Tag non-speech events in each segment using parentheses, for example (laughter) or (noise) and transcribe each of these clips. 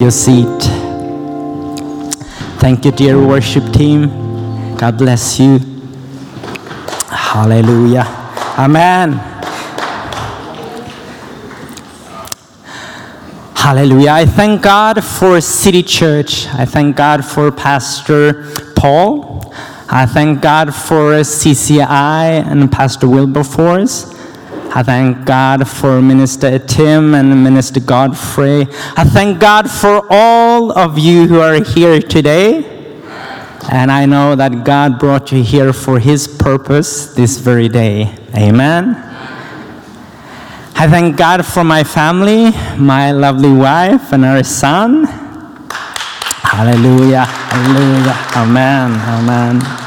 Your seat. Thank you, dear worship team. God bless you. Hallelujah. Amen. Hallelujah. I thank God for City Church. I thank God for Pastor Paul. I thank God for CCI and Pastor Wilberforce. I thank God for Minister Tim and Minister Godfrey. I thank God for all of you who are here today. And I know that God brought you here for His purpose this very day. Amen. I thank God for my family, my lovely wife, and our son. Hallelujah. Hallelujah. Amen. Amen.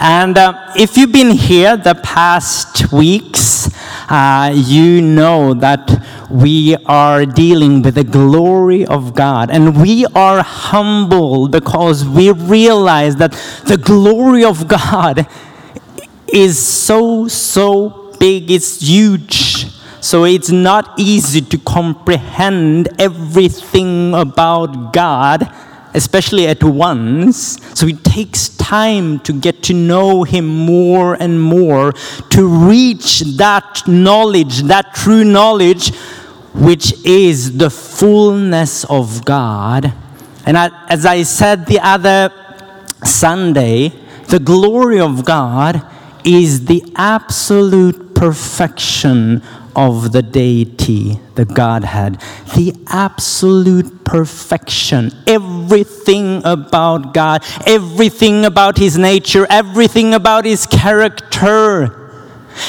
And uh, if you've been here the past weeks, uh, you know that we are dealing with the glory of God. And we are humble because we realize that the glory of God is so, so big, it's huge. So it's not easy to comprehend everything about God, especially at once. So it takes time to get to know Him more and more, to reach that knowledge, that true knowledge, which is the fullness of God. And I, as I said the other Sunday, the glory of God is the absolute perfection of the deity, the Godhead. The absolute perfection. Everything about God, everything about His nature, everything about His character.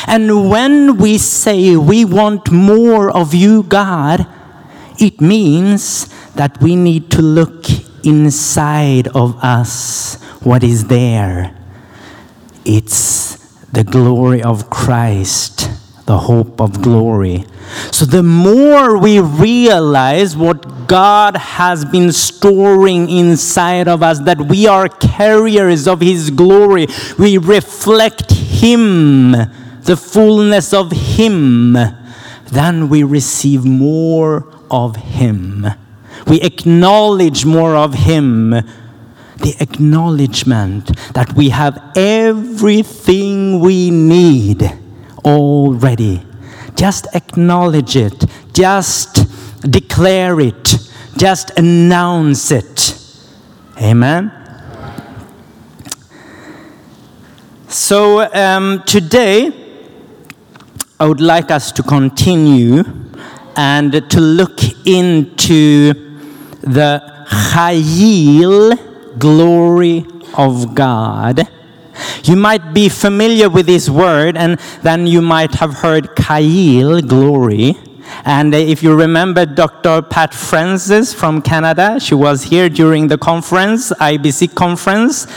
And when we say we want more of you, God, it means that we need to look inside of us what is there. It's the glory of Christ, the hope of glory. So, the more we realize what God has been storing inside of us, that we are carriers of His glory, we reflect Him, the fullness of Him, then we receive more of Him. We acknowledge more of Him the acknowledgement that we have everything we need already. Just acknowledge it, just declare it, just announce it. Amen. So um, today, I would like us to continue and to look into the Chayil glory of God. You might be familiar with this word, and then you might have heard Kail, glory. And if you remember Dr. Pat Francis from Canada, she was here during the conference, IBC conference,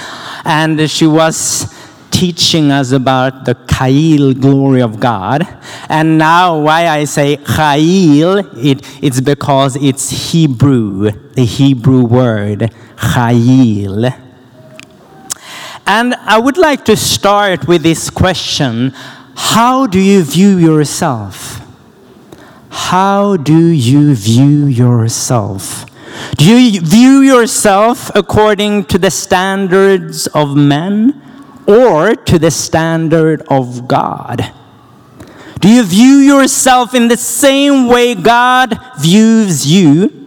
and she was teaching us about the Kail glory of God. And now, why I say Kail, it, it's because it's Hebrew, the Hebrew word Chayil. And I would like to start with this question How do you view yourself? How do you view yourself? Do you view yourself according to the standards of men or to the standard of God? Do you view yourself in the same way God views you?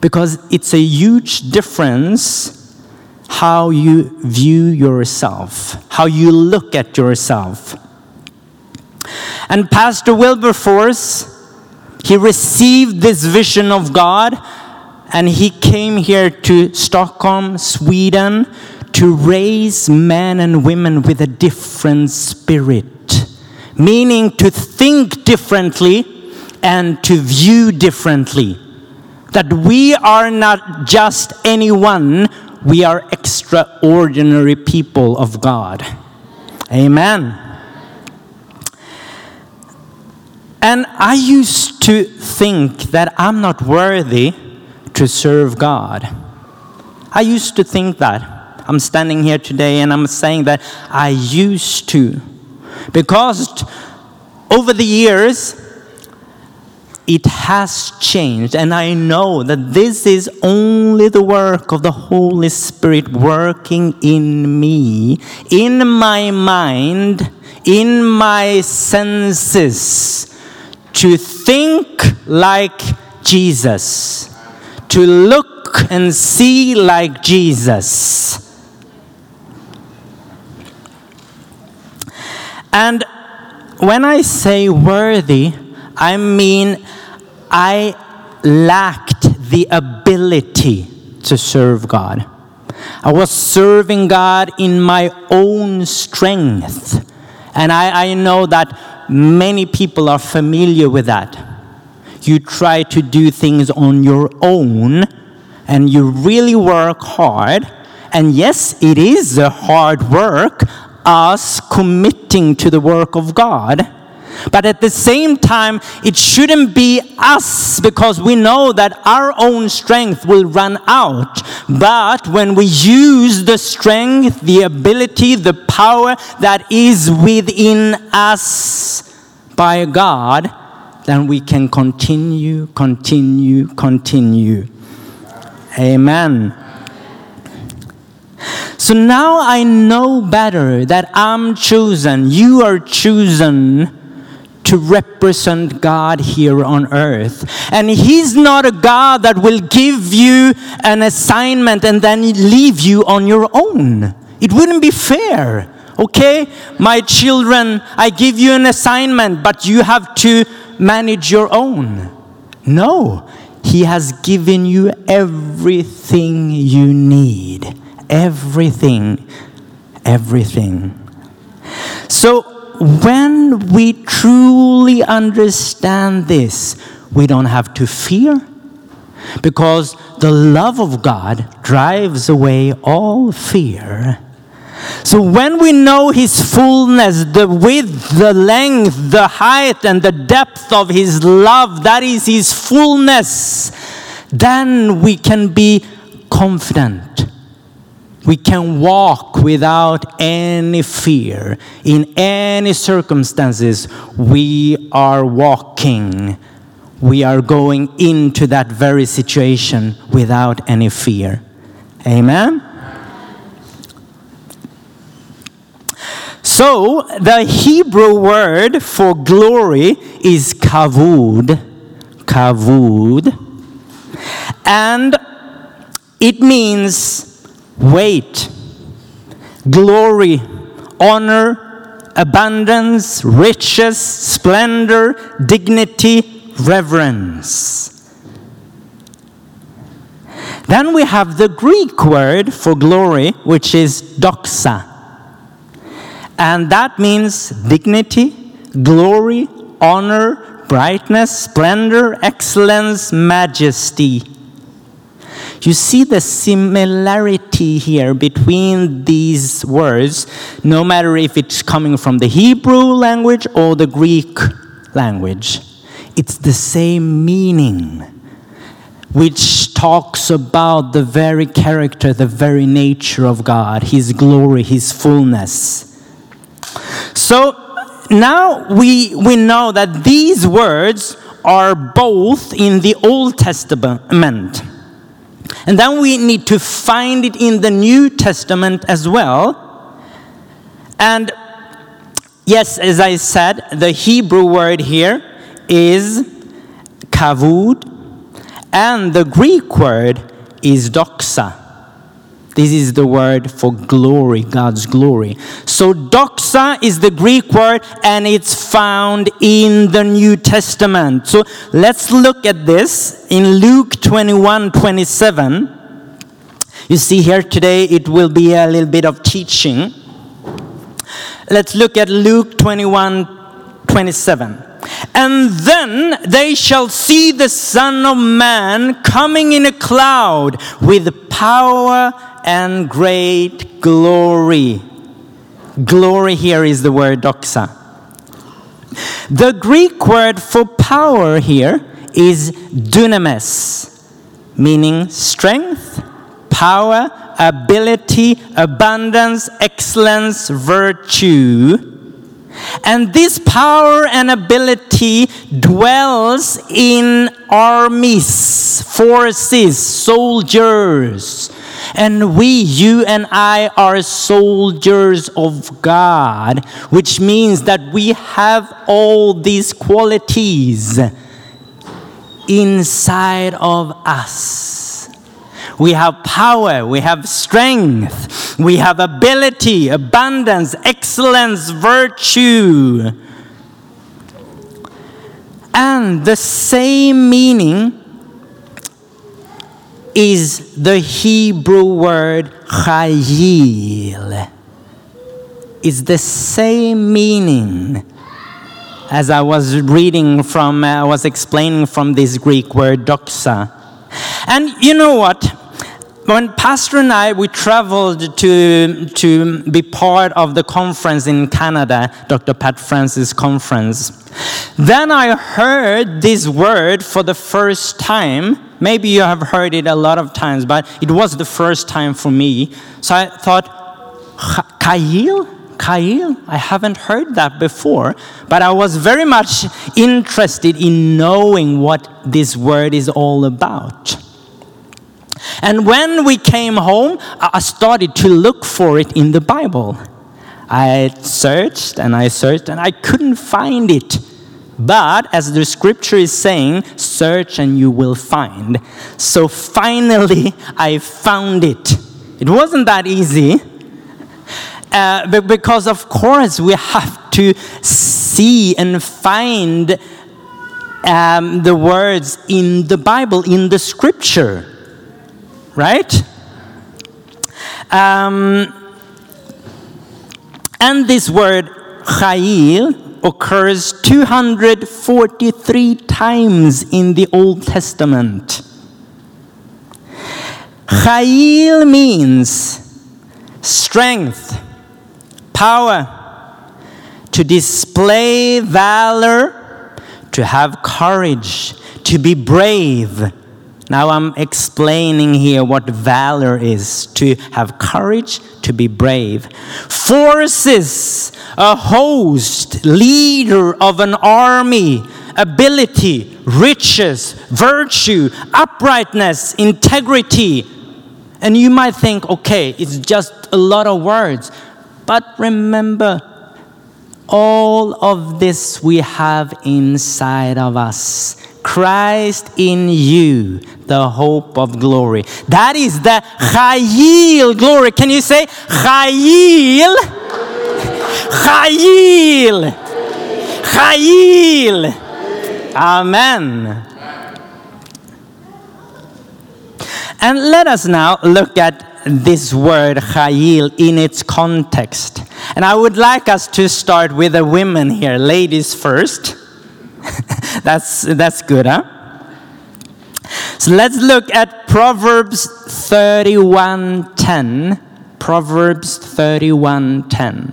because it's a huge difference how you view yourself, how you look at yourself. And Pastor Wilberforce, he received this vision of God and he came here to Stockholm, Sweden, to raise men and women with a different spirit, meaning to think differently and to view differently. That we are not just anyone, we are extraordinary people of God. Amen. And I used to think that I'm not worthy to serve God. I used to think that. I'm standing here today and I'm saying that I used to. Because over the years, it has changed, and I know that this is only the work of the Holy Spirit working in me, in my mind, in my senses, to think like Jesus, to look and see like Jesus. And when I say worthy, I mean I lacked the ability to serve God. I was serving God in my own strength. And I, I know that many people are familiar with that. You try to do things on your own and you really work hard. And yes, it is a hard work, us committing to the work of God. But at the same time, it shouldn't be us because we know that our own strength will run out. But when we use the strength, the ability, the power that is within us by God, then we can continue, continue, continue. Amen. So now I know better that I'm chosen, you are chosen to represent God here on earth. And He's not a God that will give you an assignment and then leave you on your own. It wouldn't be fair. Okay, my children, I give you an assignment, but you have to manage your own. No, He has given you everything you need. Everything. Everything. So, when we truly understand this, we don't have to fear because the love of God drives away all fear. So when we know His fullness, the width, the length, the height, and the depth of His love, that is His fullness, then we can be confident. We can walk without any fear. In any circumstances, we are walking. We are going into that very situation without any fear. Amen? So, the Hebrew word for glory is kavod. Kavod. And it means weight, glory, honor, abundance, riches, splendor, dignity, reverence. Then we have the Greek word for glory, which is doxa. And that means dignity, glory, honor, brightness, splendor, excellence, majesty. You see the similarity here between these words, no matter if it's coming from the Hebrew language or the Greek language. It's the same meaning, which talks about the very character, the very nature of God, His glory, His fullness. So now we, we know that these words are both in the Old Testament. And then we need to find it in the New Testament as well. And yes, as I said, the Hebrew word here is kavod, and the Greek word is doxa. This is the word for glory, God's glory. So, doxa is the Greek word and it's found in the New Testament. So, let's look at this in Luke 21 27. You see here today, it will be a little bit of teaching. Let's look at Luke 21 27. And then they shall see the Son of Man coming in a cloud with power and great glory. Glory here is the word doxa. The Greek word for power here is dunamis, meaning strength, power, ability, abundance, excellence, virtue. And this power and ability dwells in armies, forces, soldiers. And we, you and I, are soldiers of God, which means that we have all these qualities inside of us. We have power, we have strength, we have ability, abundance, excellence, virtue. And the same meaning is the Hebrew word chayil. It's the same meaning as I was reading from, uh, I was explaining from this Greek word doxa. And you know what? When Pastor and I, we traveled to, to be part of the conference in Canada, Dr. Pat Francis conference, then I heard this word for the first time. Maybe you have heard it a lot of times, but it was the first time for me. So I thought, Kail? Kail? I haven't heard that before, but I was very much interested in knowing what this word is all about. And when we came home, I started to look for it in the Bible. I searched and I searched and I couldn't find it. But as the scripture is saying, search and you will find. So finally, I found it. It wasn't that easy. Uh, be- because, of course, we have to see and find um, the words in the Bible, in the scripture right? Um, and this word chayil occurs 243 times in the Old Testament. Chayil means strength, power, to display valor, to have courage, to be brave. Now I'm explaining here what valor is to have courage, to be brave. Forces, a host, leader of an army, ability, riches, virtue, uprightness, integrity. And you might think, okay, it's just a lot of words. But remember, all of this we have inside of us. Christ in you, the hope of glory. That is the Chayil glory. Can you say Chayil? Chayil. Chayil. Amen. And let us now look at this word Chayil in its context. And I would like us to start with the women here, ladies first. (laughs) that's, that's good, huh? So let's look at Proverbs 31:10. Proverbs 31:10.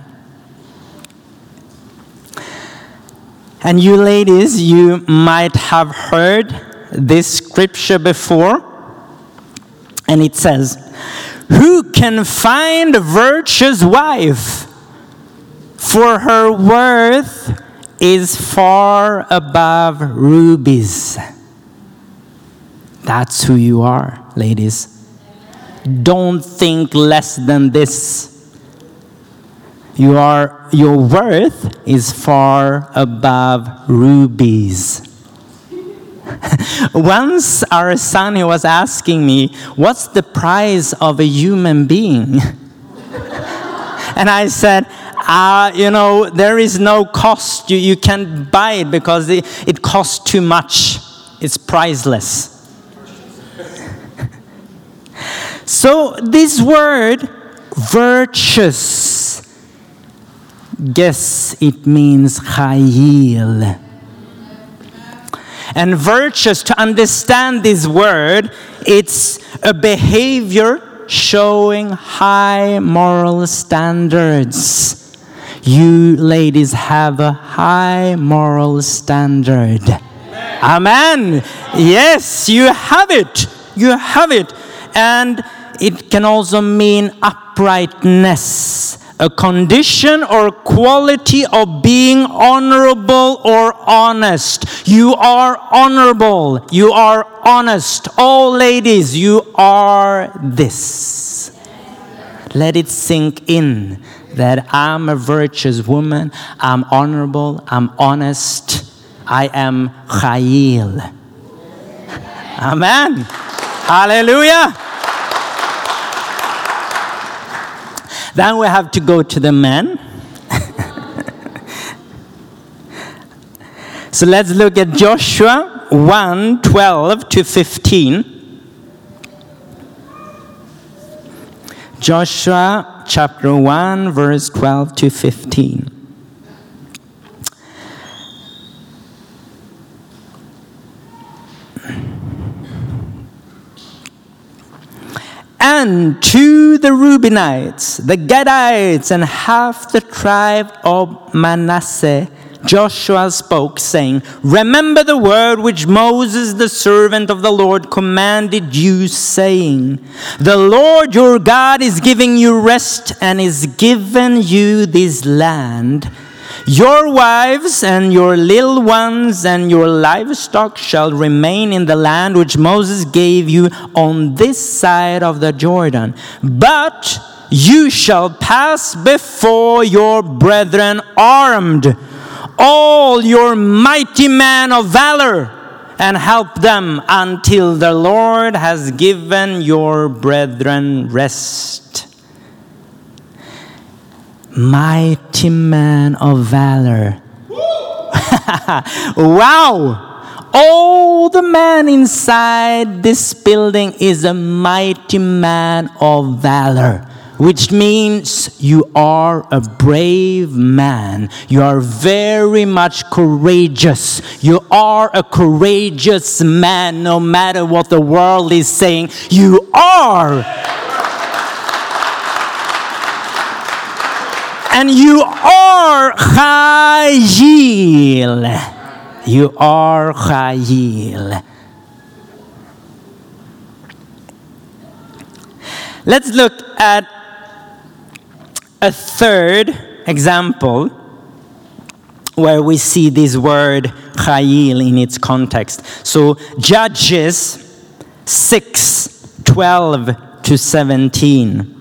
And you ladies, you might have heard this scripture before. And it says, Who can find a virtuous wife? For her worth is far above rubies. That's who you are, ladies. Don't think less than this. You are, your worth is far above rubies. (laughs) Once our son he was asking me, What's the price of a human being? (laughs) and I said, uh, You know, there is no cost. You, you can't buy it because it, it costs too much, it's priceless. (laughs) so, this word, virtuous, guess it means chayil. And virtuous, to understand this word, it's a behavior showing high moral standards. You ladies have a high moral standard. Amen. Yes, you have it. You have it. And it can also mean uprightness, a condition or quality of being honorable or honest. You are honorable. You are honest. All ladies, you are this. Let it sink in that I'm a virtuous woman, I'm honorable, I'm honest, I am Chayil. Amen. Hallelujah. Then we have to go to the men. (laughs) so let's look at Joshua 1 12 to 15. Joshua chapter 1, verse 12 to 15. And to the Reubenites, the Gadites, and half the tribe of Manasseh, Joshua spoke, saying, Remember the word which Moses, the servant of the Lord, commanded you, saying, The Lord your God is giving you rest and is given you this land. Your wives and your little ones and your livestock shall remain in the land which Moses gave you on this side of the Jordan. But you shall pass before your brethren armed, all your mighty men of valor, and help them until the Lord has given your brethren rest mighty man of valor. (laughs) wow! All the man inside this building is a mighty man of valor, which means you are a brave man. You are very much courageous. You are a courageous man, no matter what the world is saying. You are. And you are Chayil. You are Chayil. Let's look at a third example where we see this word Chayil in its context. So, Judges 6 12 to 17.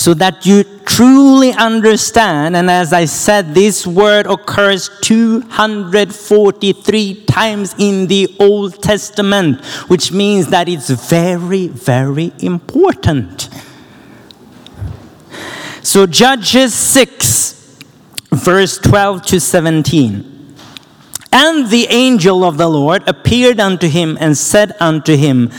so that you truly understand. And as I said, this word occurs 243 times in the Old Testament, which means that it's very, very important. So, Judges 6, verse 12 to 17. And the angel of the Lord appeared unto him and said unto him,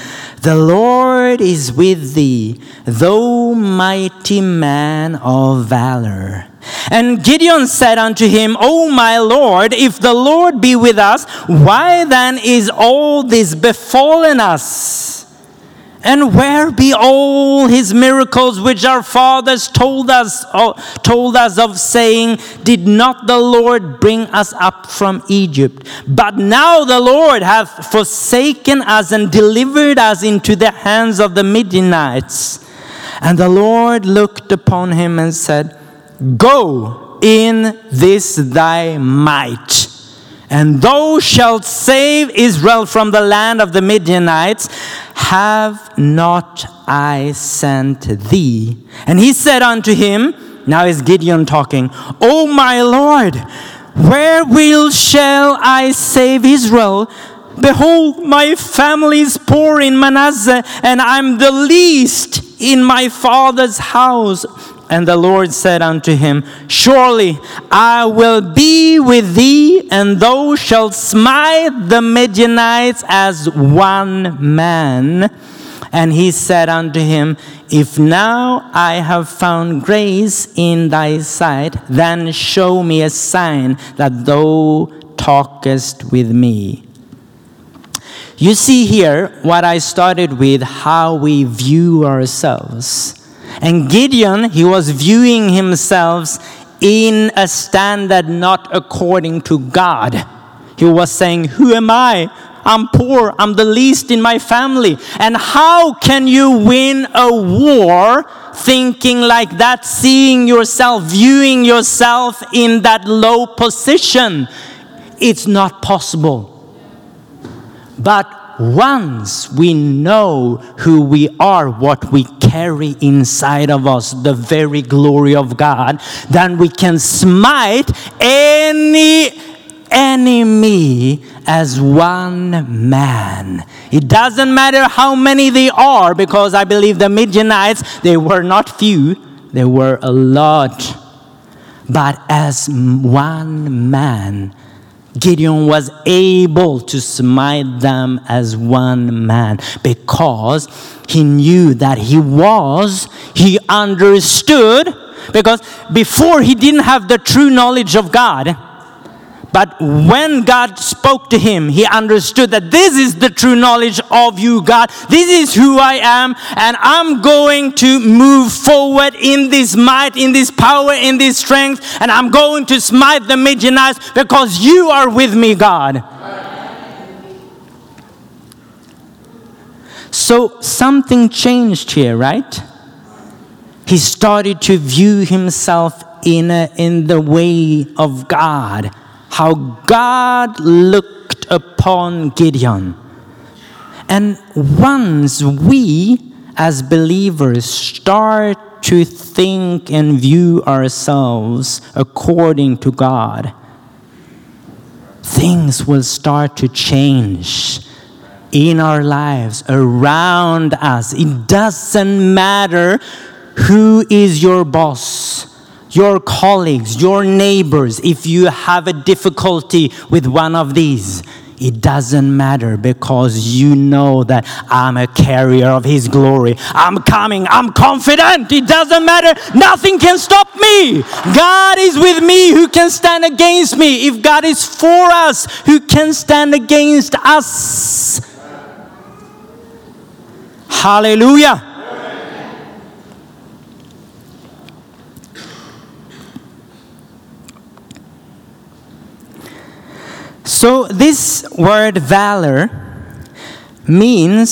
The Lord is with thee, thou mighty man of valor. And Gideon said unto him, O my Lord, if the Lord be with us, why then is all this befallen us? And where be all his miracles which our fathers told us, uh, told us of, saying, Did not the Lord bring us up from Egypt? But now the Lord hath forsaken us and delivered us into the hands of the Midianites. And the Lord looked upon him and said, Go in this thy might. And thou shalt save Israel from the land of the Midianites. Have not I sent thee? And he said unto him, Now is Gideon talking, O my Lord, where will shall I save Israel? Behold, my family is poor in Manasseh, and I'm the least in my father's house. And the Lord said unto him, Surely I will be with thee, and thou shalt smite the Midianites as one man. And he said unto him, If now I have found grace in thy sight, then show me a sign that thou talkest with me. You see here what I started with how we view ourselves. And Gideon, he was viewing himself in a standard not according to God. He was saying, Who am I? I'm poor. I'm the least in my family. And how can you win a war thinking like that, seeing yourself, viewing yourself in that low position? It's not possible. But once we know who we are, what we carry inside of us, the very glory of God, then we can smite any enemy as one man. It doesn't matter how many they are, because I believe the Midianites, they were not few, they were a lot. But as one man, Gideon was able to smite them as one man because he knew that he was, he understood, because before he didn't have the true knowledge of God. But when God spoke to him, he understood that this is the true knowledge of you, God. This is who I am, and I'm going to move forward in this might, in this power, in this strength, and I'm going to smite the Midianites because you are with me, God. So something changed here, right? He started to view himself in, a, in the way of God, how God looked upon Gideon. And once we as believers start to think and view ourselves according to God, things will start to change in our lives, around us. It doesn't matter who is your boss, your colleagues, your neighbors. If you have a difficulty with one of these, it doesn't matter because you know that I'm a carrier of His glory. I'm coming. I'm confident. It doesn't matter. Nothing can stop me. God is with me. Who can stand against me? If God is for us, who can stand against us? Hallelujah. So, this word valor means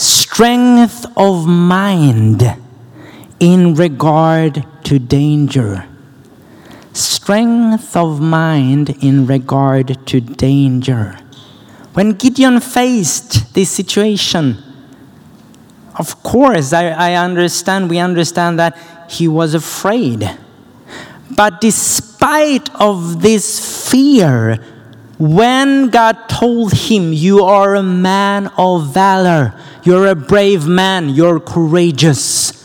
strength of mind in regard to danger. Strength of mind in regard to danger. When Gideon faced this situation, of course, I, I understand, we understand that he was afraid. But despite of this fear, when God told him, You are a man of valor, you're a brave man, you're courageous,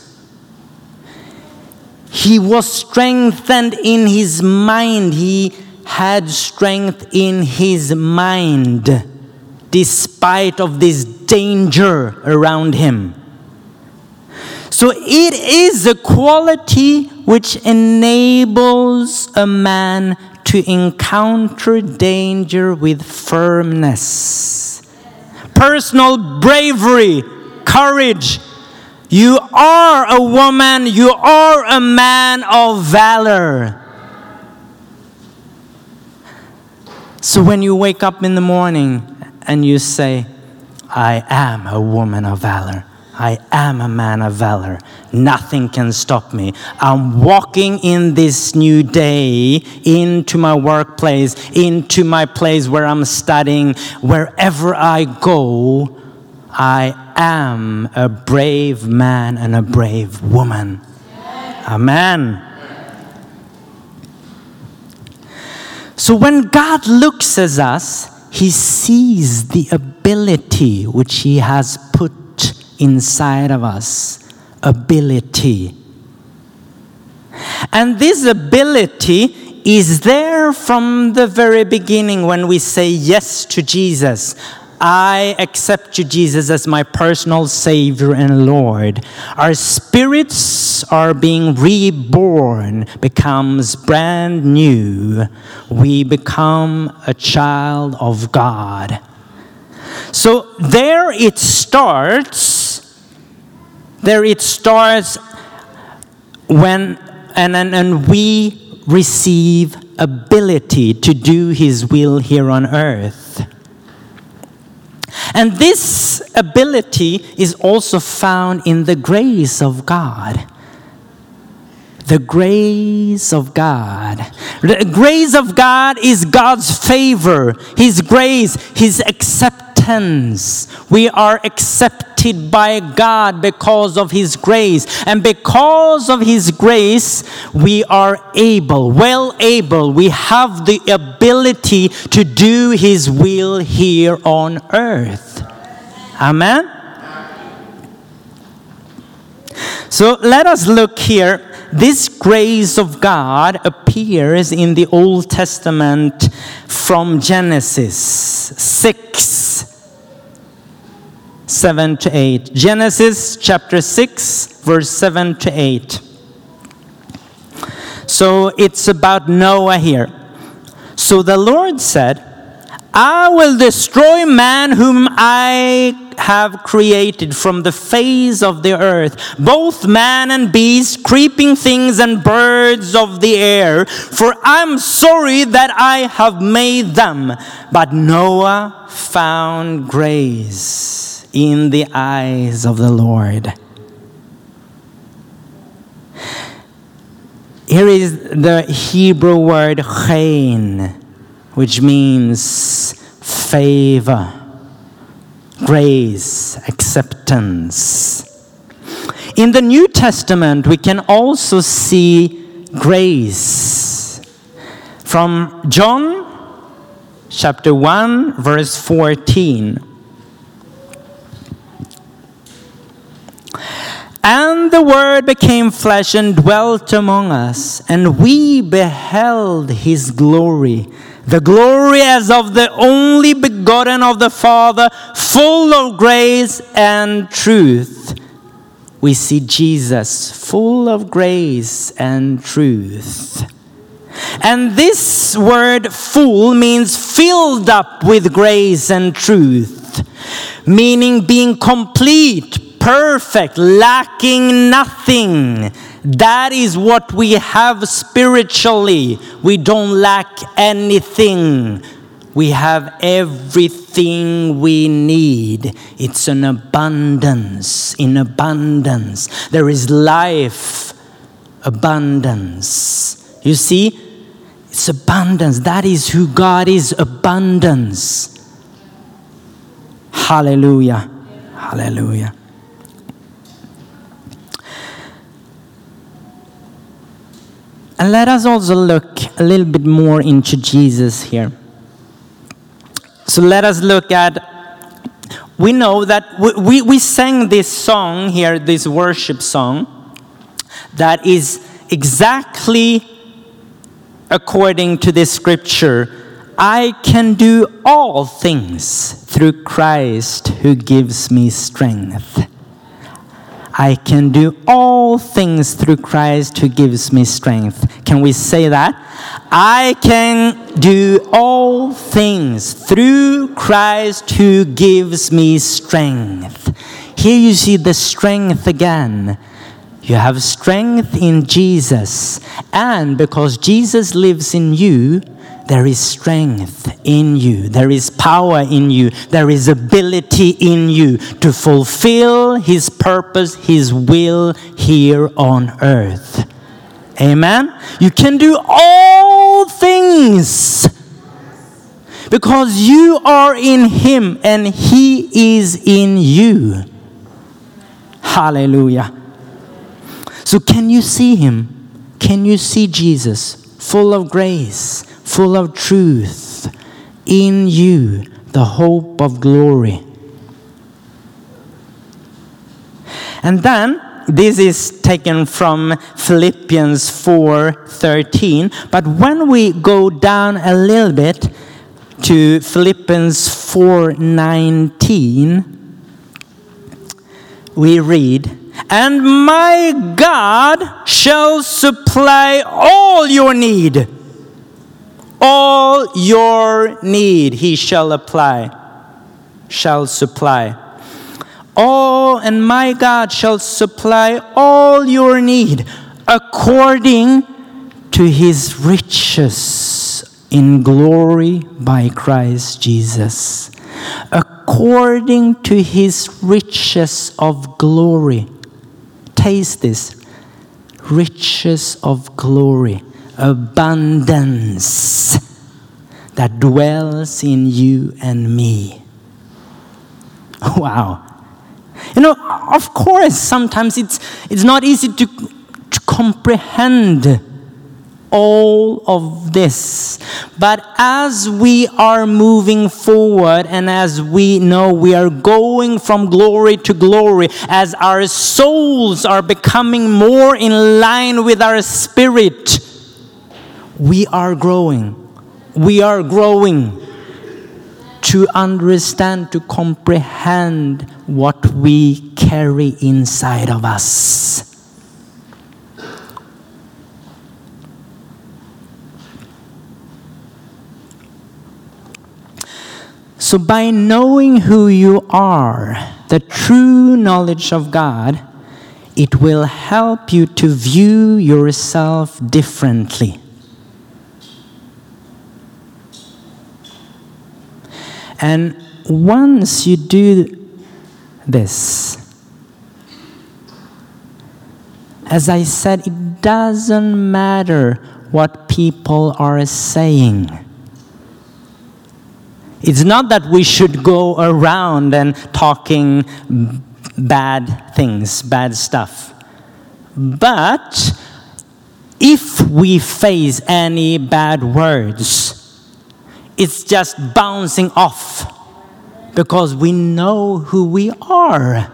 he was strengthened in his mind. He had strength in his mind despite of this danger around him. So it is a quality which enables a man to encounter danger with firmness. Personal bravery, courage. You are a woman, you are a man of valor. So when you wake up in the morning and you say, I am a woman of valor. I am a man of valor. Nothing can stop me. I'm walking in this new day into my workplace, into my place where I'm studying. Wherever I go, I am a brave man and a brave woman. Amen. So when God looks at us, he sees the ability which he has put inside of us. Ability. And this ability is there from the very beginning when we say yes to Jesus. I accept you, Jesus, as my personal Savior and Lord, our spirits are being reborn, becomes brand new. We become a child of God. So there it starts. There it starts when and, and, and we receive ability to do his will here on earth. And this ability is also found in the grace of God. The grace of God. The grace of God is God's favor, His grace, His acceptance. We are accepted by God because of His grace. And because of His grace, we are able, well able, we have the ability to do His will here on earth. Amen? So let us look here. This grace of God appears in the Old Testament from Genesis 6 7 to 8. Genesis chapter 6, verse 7 to 8. So it's about Noah here. So the Lord said, I will destroy man whom I have created from the face of the earth, both man and beast, creeping things and birds of the air, for I'm sorry that I have made them. But Noah found grace in the eyes of the Lord. Here is the Hebrew word chain, which means favor, grace, acceptance. In the New Testament, we can also see grace. From John chapter 1, verse 14. And the Word became flesh and dwelt among us, and we beheld his glory. The glory as of the only begotten of the Father, full of grace and truth. We see Jesus full of grace and truth. And this word full means filled up with grace and truth, meaning being complete, perfect, lacking nothing. That is what we have spiritually. We don't lack anything. We have everything we need. It's an abundance, in abundance. There is life, abundance. You see, it's abundance. That is who God is abundance. Hallelujah. Hallelujah. And let us also look a little bit more into Jesus here. So let us look at, we know that we, we, we sang this song here, this worship song, that is exactly according to this scripture. I can do all things through Christ who gives me strength. I can do all things through Christ who gives me strength. Can we say that? I can do all things through Christ who gives me strength. Here you see the strength again. You have strength in Jesus, and because Jesus lives in you, there is strength in you, there is power in you, there is ability in you to fulfill His purpose, His will here on earth. Amen? You can do all things because you are in Him and He is in you. Hallelujah. So, can you see Him? Can you see Jesus full of grace, full of truth, in you, the hope of glory? And then this is taken from Philippians 4:13, but when we go down a little bit, to Philippians 4:19, we read, "And my God shall supply all your need. All your need he shall apply, shall supply. All and my God shall supply all your need according to his riches in glory by Christ Jesus. According to his riches of glory. Taste this riches of glory, abundance that dwells in you and me. (laughs) Wow. You know, of course, sometimes it's, it's not easy to, to comprehend all of this. But as we are moving forward and as we know we are going from glory to glory, as our souls are becoming more in line with our spirit, we are growing. We are growing to understand, to comprehend what we carry inside of us. So, by knowing who you are, the true knowledge of God, it will help you to view yourself differently. And once you do this, as I said, it doesn't matter what people are saying. It's not that we should go around and talking bad things, bad stuff. But if we face any bad words, it's just bouncing off because we know who we are.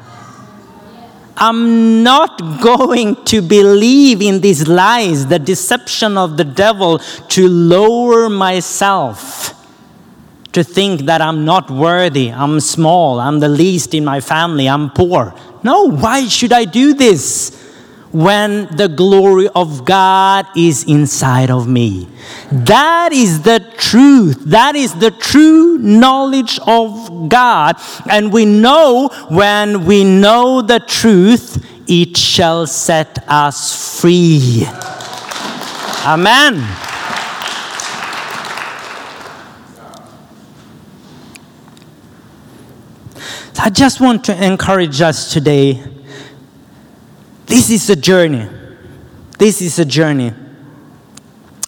I'm not going to believe in these lies, the deception of the devil to lower myself, to think that I'm not worthy, I'm small, I'm the least in my family, I'm poor. No, why should I do this? When the glory of God is inside of me. That is the truth. That is the true knowledge of God. And we know when we know the truth, it shall set us free. Amen. I just want to encourage us today this is a journey. This is a journey.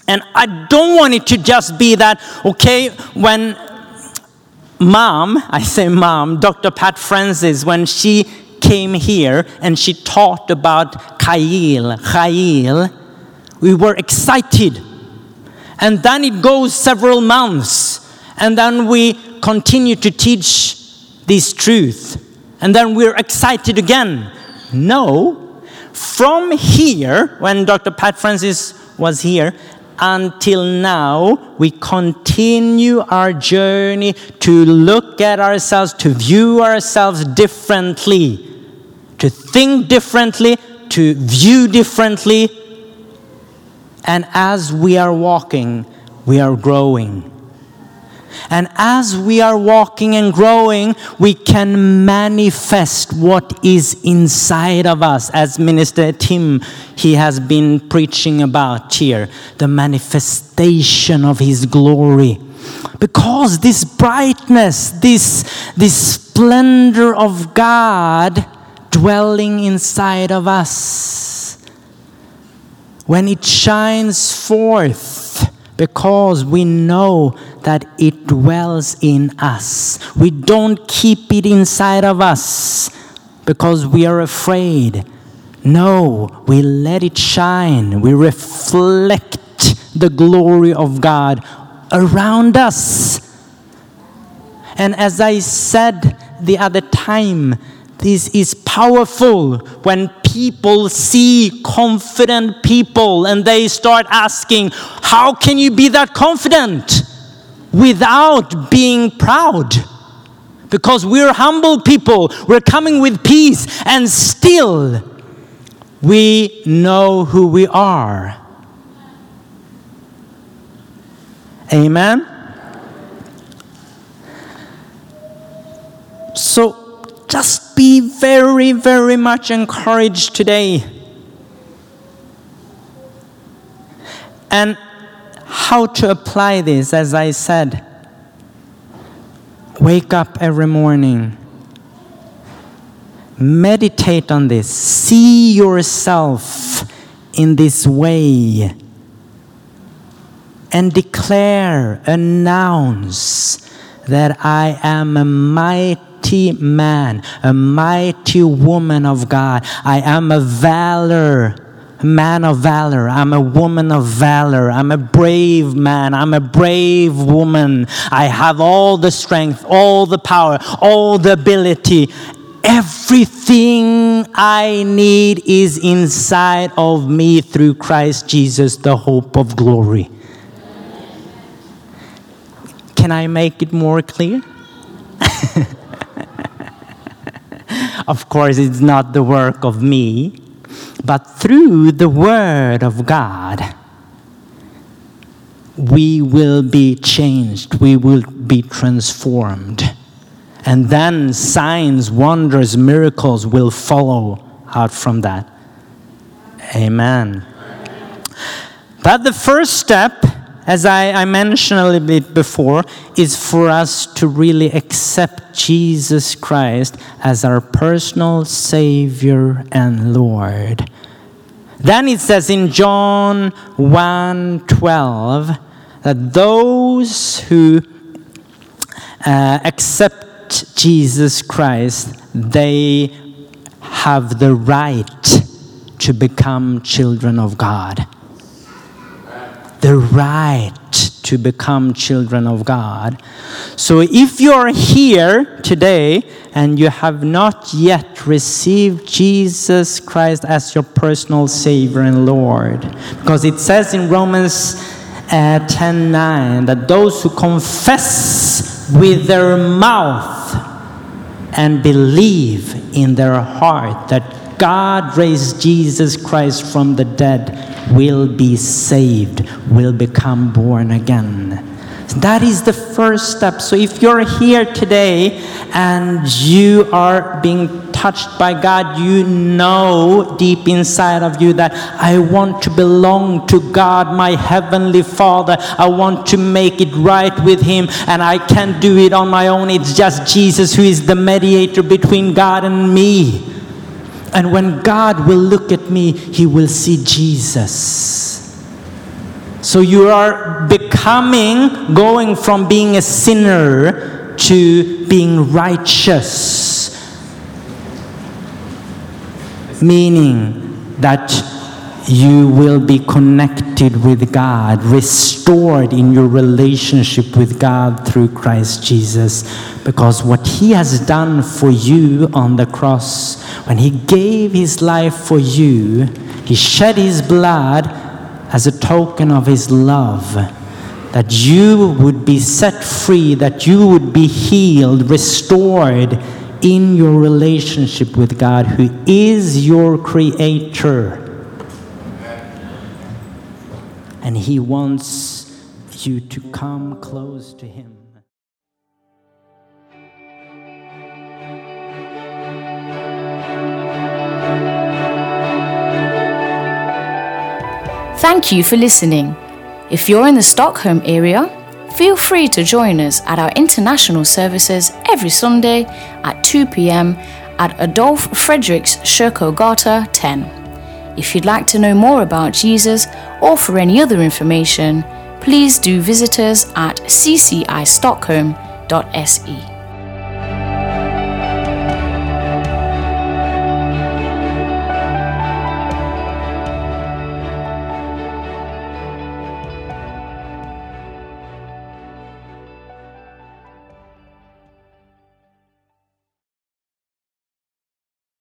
And I don't want it to just be that, okay, when mom, I say mom, Dr. Pat Francis, when she came here and she taught about Chayil, Chayil, we were excited. And then it goes several months, and then we continue to teach this truth. And then we're excited again. No, from here, when Dr. Pat Francis was here, until now, we continue our journey to look at ourselves, to view ourselves differently, to think differently, to view differently. And as we are walking, we are growing. And as we are walking and growing, we can manifest what is inside of us, as Minister Tim he has been preaching about here, the manifestation of his glory. Because this brightness, this, this splendor of God dwelling inside of us, when it shines forth, because we know that it dwells in us. We don't keep it inside of us because we are afraid. No, we let it shine. We reflect the glory of God around us. And as I said the other time, this is powerful when people see confident people and they start asking, How can you be that confident? Without being proud. Because we're humble people, we're coming with peace, and still we know who we are. Amen? So just be very, very much encouraged today. And how to apply this, as I said, wake up every morning, meditate on this, see yourself in this way, and declare, announce that I am a mighty man, a mighty woman of God. I am a valor, man of valor. I'm a woman of valor. I'm a brave man. I'm a brave woman. I have all the strength, all the power, all the ability. Everything I need is inside of me through Christ Jesus, the hope of glory. Can I make it more clear? (laughs) of course, it's not the work of me, but through the Word of God, we will be changed, we will be transformed. And then signs, wonders, miracles will follow out from that. Amen. But the first step, as I, I, mentioned a little bit before, is for us to really accept Jesus Christ as our personal Savior and Lord. Then it says in John 1 12 that those who uh, accept Jesus Christ, they have the right to become children of God the right to become children of God. So if you're here today and you have not yet received Jesus Christ as your personal Savior and Lord, because it says in Romans uh, 10 9 that those who confess with their mouth and believe in their heart that God raised Jesus Christ from the dead will be saved, will become born again. That is the first step. So if you're here today and you are being touched by God, you know deep inside of you that I want to belong to God, my heavenly Father. I want to make it right with Him, and I can't do it on my own. It's just Jesus who is the mediator between God and me. And when God will look at me, he will see Jesus. So you are becoming, going from being a sinner to being righteous. Meaning that you will be connected with God, restored in your relationship with God through Christ Jesus. Because what He has done for you on the cross, when He gave His life for you, He shed His blood as a token of His love. That you would be set free, that you would be healed, restored in your relationship with God, who is your creator. And He wants you to come close to Him. Thank you for listening. If you're in the Stockholm area, feel free to join us at our international services every Sunday at 2 pm at Adolf Fredriks Kyrkogata 10. If you'd like to know more about Jesus or for any other information, please do visit us at ccistockholm.se.